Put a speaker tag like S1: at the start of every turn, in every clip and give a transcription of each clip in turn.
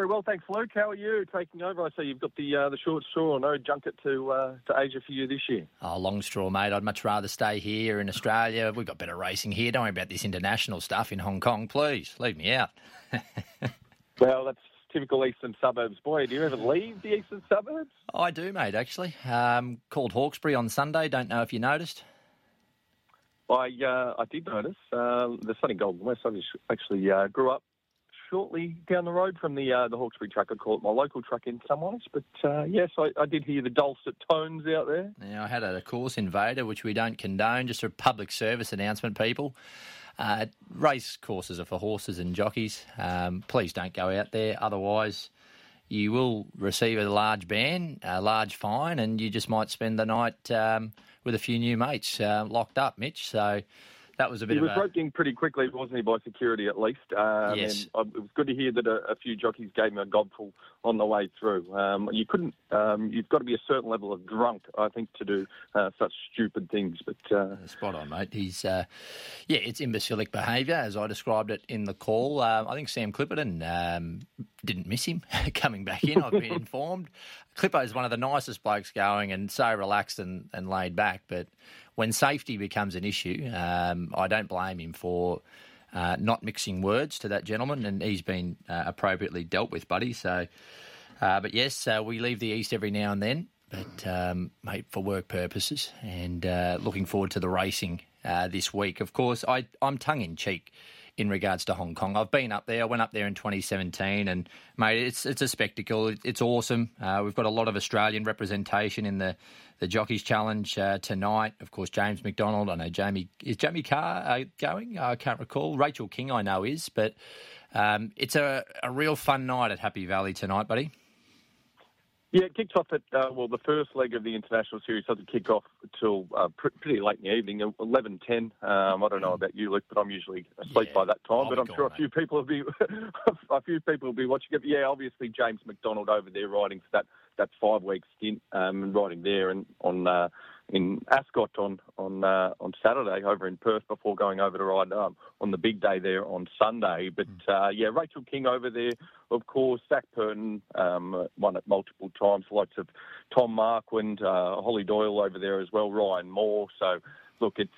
S1: Very well, thanks, Luke. How are you taking over? I see you've got the uh, the short straw. No junket to uh, to Asia for you this year.
S2: Oh, long straw, mate. I'd much rather stay here in Australia. We've got better racing here. Don't worry about this international stuff in Hong Kong, please. Leave me out.
S1: well, that's typical eastern suburbs. Boy, do you ever leave the eastern suburbs?
S2: I do, mate. Actually, um, called Hawkesbury on Sunday. Don't know if you noticed.
S1: I uh, I did notice uh, the sunny Golden West. I actually uh, grew up shortly down the road from the uh, the Hawkesbury track. I call it my local track in some ways, but uh, yes, I, I, did hear the dulcet tones out there.
S2: Yeah, I had a course invader, which we don't condone. Just a public service announcement, people. Uh, race courses are for horses and jockeys. Um, please don't go out there, otherwise. You will receive a large ban, a large fine, and you just might spend the night um, with a few new mates uh, locked up, Mitch. So that was a bit
S1: he
S2: was
S1: a... roped in pretty quickly, wasn't he, by security at least? Um,
S2: yes.
S1: And it was good to hear that a, a, few jockeys gave him a gobful on the way through. Um, you couldn't. Um, you've got to be a certain level of drunk, I think, to do uh, such stupid things. But uh...
S2: spot on, mate. He's uh, yeah, it's imbecilic behaviour as I described it in the call. Um, I think Sam Clipperton um, didn't miss him coming back in. I've been informed. Clippo is one of the nicest blokes going and so relaxed and, and laid back, but when safety becomes an issue, um, I don't blame him for uh, not mixing words to that gentleman, and he's been uh, appropriately dealt with, buddy. So, uh, but yes, uh, we leave the east every now and then, but um, mate, for work purposes, and uh, looking forward to the racing uh, this week. Of course, I, I'm tongue in cheek in regards to Hong Kong. I've been up there. I went up there in 2017, and mate, it's it's a spectacle. It's awesome. Uh, we've got a lot of Australian representation in the the Jockeys Challenge uh, tonight. Of course, James McDonald. I know Jamie is Jamie Kah uh, going. I can't recall. Rachel King, I know is, but um, it's a, a real fun night at Happy Valley tonight, buddy.
S1: Yeah, it kicks off at, uh, well, the first leg of the international series doesn't kick off until uh, pr- pretty late in the evening, 11.10. Um, I don't know about you, Luke, but I'm usually asleep
S2: yeah,
S1: by that time.
S2: I'll
S1: but I'm
S2: gone,
S1: sure a few people will be a few people will be watching it. Yeah, obviously James McDonald over there riding for that, that five-week stint um, and riding there and on uh, in Ascot on on uh, on Saturday over in Perth before going over to ride um, on the big day there on Sunday. But uh, yeah, Rachel King over there, of course. Zac Purton um, won it multiple times. Likes of Tom Marquand, uh, Holly Doyle over there as well. Ryan Moore. So look, it's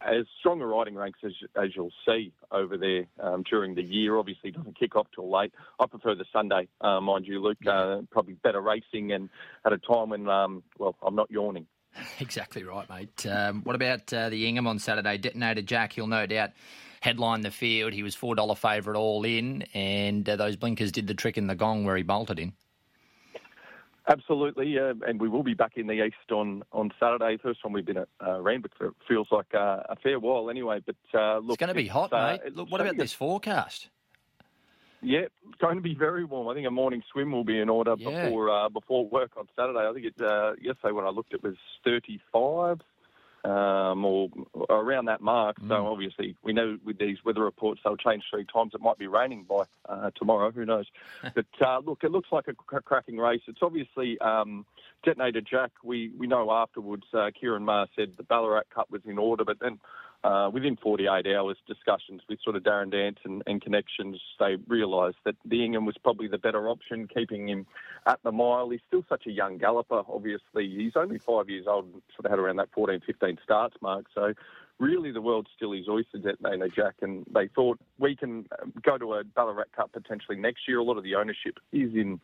S1: as strong a riding ranks as, as you'll see over there um, during the year. Obviously, doesn't kick off till late. I prefer the Sunday, uh, mind you, Luke. Uh, probably better racing and at a time when, um, well, I'm not yawning.
S2: Exactly right, mate. Um, what about uh, the Ingham on Saturday? Detonator Jack, he'll no doubt headline the field. He was $4 favourite all in, and uh, those blinkers did the trick in the gong where he bolted in.
S1: Absolutely, uh, and we will be back in the east on, on Saturday. First time we've been at uh, Randwick for feels like uh, a fair while anyway. But uh, look,
S2: it's going to be hot,
S1: uh,
S2: mate. Look, what about this forecast?
S1: Yeah, it's going to be very warm. I think a morning swim will be in order
S2: Yeah.
S1: before uh, before work on Saturday. I think it uh, yesterday when I looked, it was 35 um, or around that mark. So
S2: Mm.
S1: obviously we know with these weather reports they'll change three times. It might be raining by uh, tomorrow. Who knows? but uh, look, it looks like a cr- cracking race. It's obviously um, detonator Jack. We we know afterwards. Uh, Ciaron Maher said the Ballarat Cup was in order, but then uh, within 48 hours, discussions with sort of Darren Dance and, and connections, they realised that the Ingham was probably the better option, keeping him at the mile. He's still such a young galloper, obviously. He's only five years old and sort of had around that 14, 15 starts mark. So really the world's still his oysters at Jack, and they thought we can um, go to a Ballarat Cup potentially next year. A lot of the ownership is in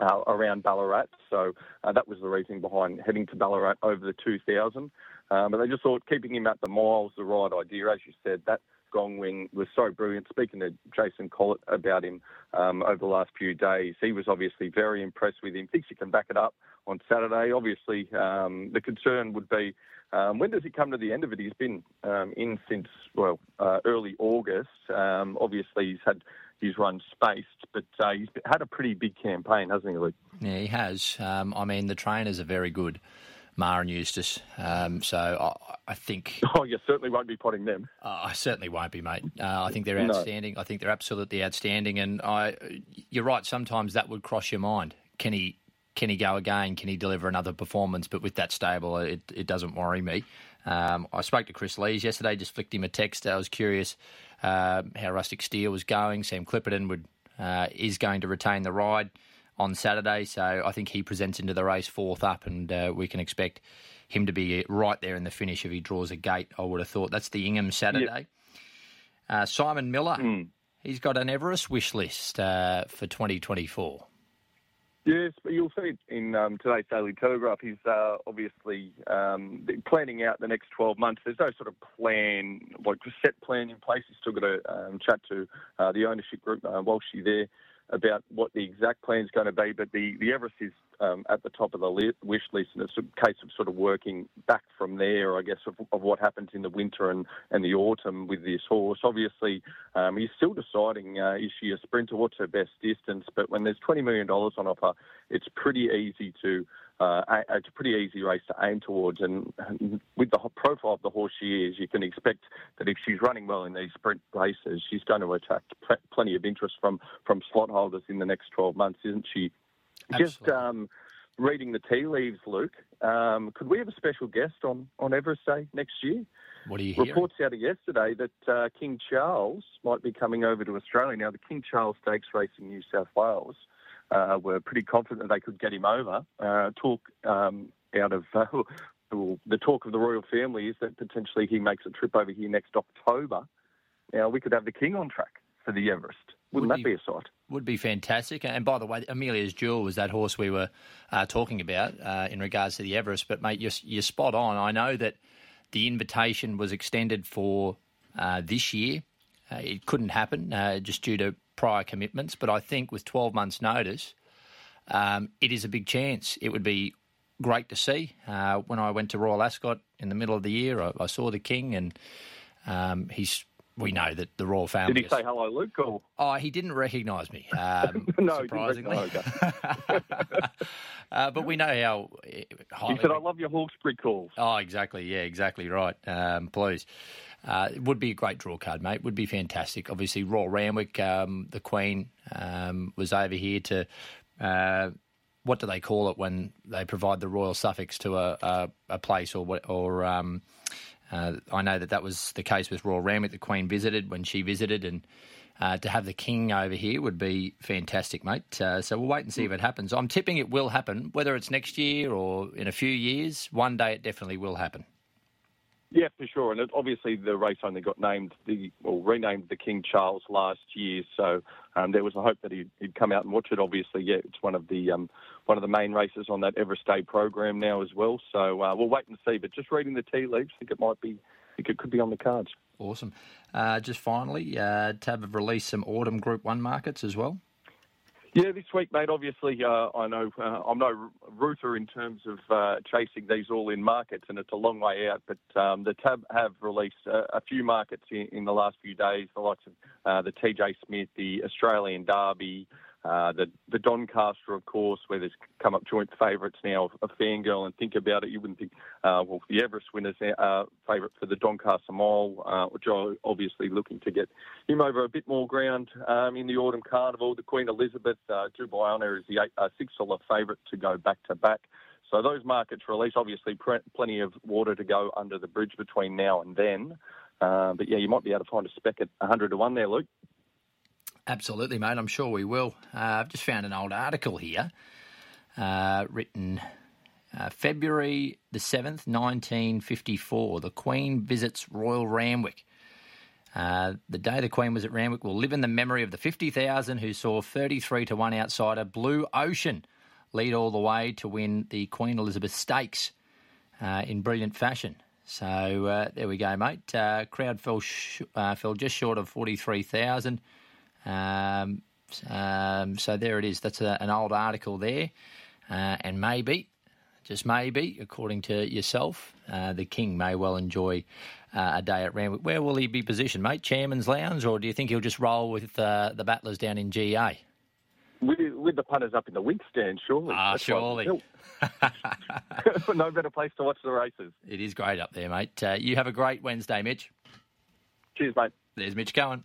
S1: uh, around Ballarat. So uh, that was the reason behind heading to Ballarat over the 2000. Um, but they just thought keeping him at the miles the right idea. As you said, that gong wing was so brilliant. Speaking to Jason Collett about him um, over the last few days, he was obviously very impressed with him. Thinks he can back it up on Saturday. Obviously, um, the concern would be um, when does he come to the end of it? He's been um, in since well uh, early August. Um, obviously, he's had his run spaced, but uh, he's had a pretty big campaign, hasn't he, Luke?
S2: Yeah, he has. Um, I mean, the trainers are very good, Maher and Eustace. Um, so I, I think
S1: Oh, you certainly won't be potting them.
S2: Uh, I certainly won't be, mate. Uh, I think they're
S1: No.
S2: outstanding. I think they're absolutely outstanding. And I, you're right. Sometimes that would cross your mind. Can he? Can he go again? Can he deliver another performance? But with that stable, it, it doesn't worry me. Um, I spoke to Chris Lees yesterday. Just flicked him a text. I was curious um how Rustic Steel was going. Sam Clipperton would uh, is going to retain the ride on Saturday. So I think he presents into the race fourth up, and uh, we can expect him to be right there in the finish if he draws a gate. I would have thought that's the Ingham Saturday. Yep. Uh, Simon Miller, mm. he's got an Everest wish list uh, for 2024.
S1: Yes, but you'll see it in um, today's Daily Telegraph. He's uh, obviously um, planning out the next 12 months. There's no sort of plan, like set plan in place. He's still got to um, chat to uh, the ownership group uh, while she's there about what the exact plan is going to be, but the, the Everest is um, at the top of the li- wish list, and it's a case of sort of working back from there, I guess, of, of what happens in the winter and, and the autumn with this horse. Obviously, um, he's still deciding uh, is she a sprinter, what's her best distance, but when there's $20 million on offer, it's pretty easy to uh, it's a pretty easy race to aim towards. And with the profile of the horse she is, you can expect that if she's running well in these sprint races, she's going to attract plenty of interest from, from slot holders in the next 12 months, isn't she? Absolutely. Just um, reading the tea leaves, Luke, um, could we have a special guest on, on Everest Day next year?
S2: What are you
S1: hearing? Reports out of yesterday that uh, King Charles might be coming over to Australia. Now, the King Charles Stakes race in New South Wales uh, were pretty confident they could get him over. Uh, talk um, out of uh, the talk of the royal family is that potentially he makes a trip over here next October. Now we could have the king on track for the Everest. Wouldn't would that be, be, a sight?
S2: Would be fantastic. And by the way, Amelia's Jewel was that horse we were uh, talking about uh, in regards to the Everest. But mate, you're, you're, spot on. I know that the invitation was extended for uh, this year. it couldn't happen just due to prior commitments, but I think with 12 months' notice, um, it is a big chance. It would be great to see. Uh, when I went to Royal Ascot in the middle of the year, I, I saw the King, and um, he's. We know that the royal family.
S1: Did he say hello, Luke? Or?
S2: Oh, he didn't recognise me. Um, no, surprisingly. uh, but we know how.
S1: Highly... He said, "I love your Hawkesbury calls."
S2: Oh, exactly. Yeah, exactly right. Um, please. Uh, it would be a great draw card, mate. Would be fantastic. Obviously, Royal Randwick, um, the Queen, um, was over here to. Uh, what do they call it when they provide the royal suffix to a, a, a place or or um, uh, I know that that was the case with Royal Randwick. The Queen visited when she visited, and uh, to have the King over here would be fantastic, mate. Uh, so we'll wait and see if it happens. I'm tipping it will happen, whether it's next year or in a few years. One day it definitely will happen.
S1: Yeah, for sure. And it, obviously, the race only got named the or renamed the King Charles last year, so um, there was a hope that he'd, he'd, come out and watch it. Obviously, yeah, it's one of the um, one of the main races on that Everest Day program now as well. So uh, we'll wait and see. But just reading the tea leaves, I think it might be, I think it could be on the cards.
S2: Awesome. Uh, just finally, uh, Tab have released some autumn Group One markets as well.
S1: Yeah, this week, mate. Obviously, uh, I know uh, I'm no rooter in terms of uh, chasing these all in markets, and it's a long way out. But um, the Tab have released a, a few markets in, in, the last few days, the likes of uh, the TJ Smith, the Australian Derby, uh, the the Doncaster, of course, where there's come up joint favourites now of Fangirl, and think about it, you wouldn't think, uh, well, the Everest winner's uh, favourite for the Doncaster Mile, uh, which are obviously looking to get him over a bit more ground um, in the Autumn Carnival. The Queen Elizabeth, uh, Dubai Honour is the eight, uh, six dollar favourite to go back to back. So those markets release, obviously, pre- plenty of water to go under the bridge between now and then. Uh, but yeah, you might be able to find a spec at 100 to 1 there, Luke.
S2: Absolutely, mate. I'm sure we will. Uh, I've just found an old article here uh, written uh, February the 7th, 1954. The Queen visits Royal Randwick. Uh, the day the Queen was at Randwick will live in the memory of the 50,000 who saw 33 to 1 outsider Blue Ocean lead all the way to win the Queen Elizabeth Stakes uh, in brilliant fashion. So uh, there we go, mate. crowd fell, sh- fell just short of 43,000. Um, um, so there it is. That's a, an old article there. Uh, and maybe, just maybe, according to yourself, uh, the King may well enjoy uh, a day at Randwick. Where will he be positioned, mate? Chairman's Lounge, or do you think he'll just roll with uh, the battlers down in GA?
S1: With, with, the punters up in the wing stand, surely.
S2: Ah, That's surely.
S1: no better place to watch the races.
S2: It is great up there, mate. Uh, you have a great Wednesday, Mitch.
S1: Cheers, mate.
S2: There's Mitch Cohen.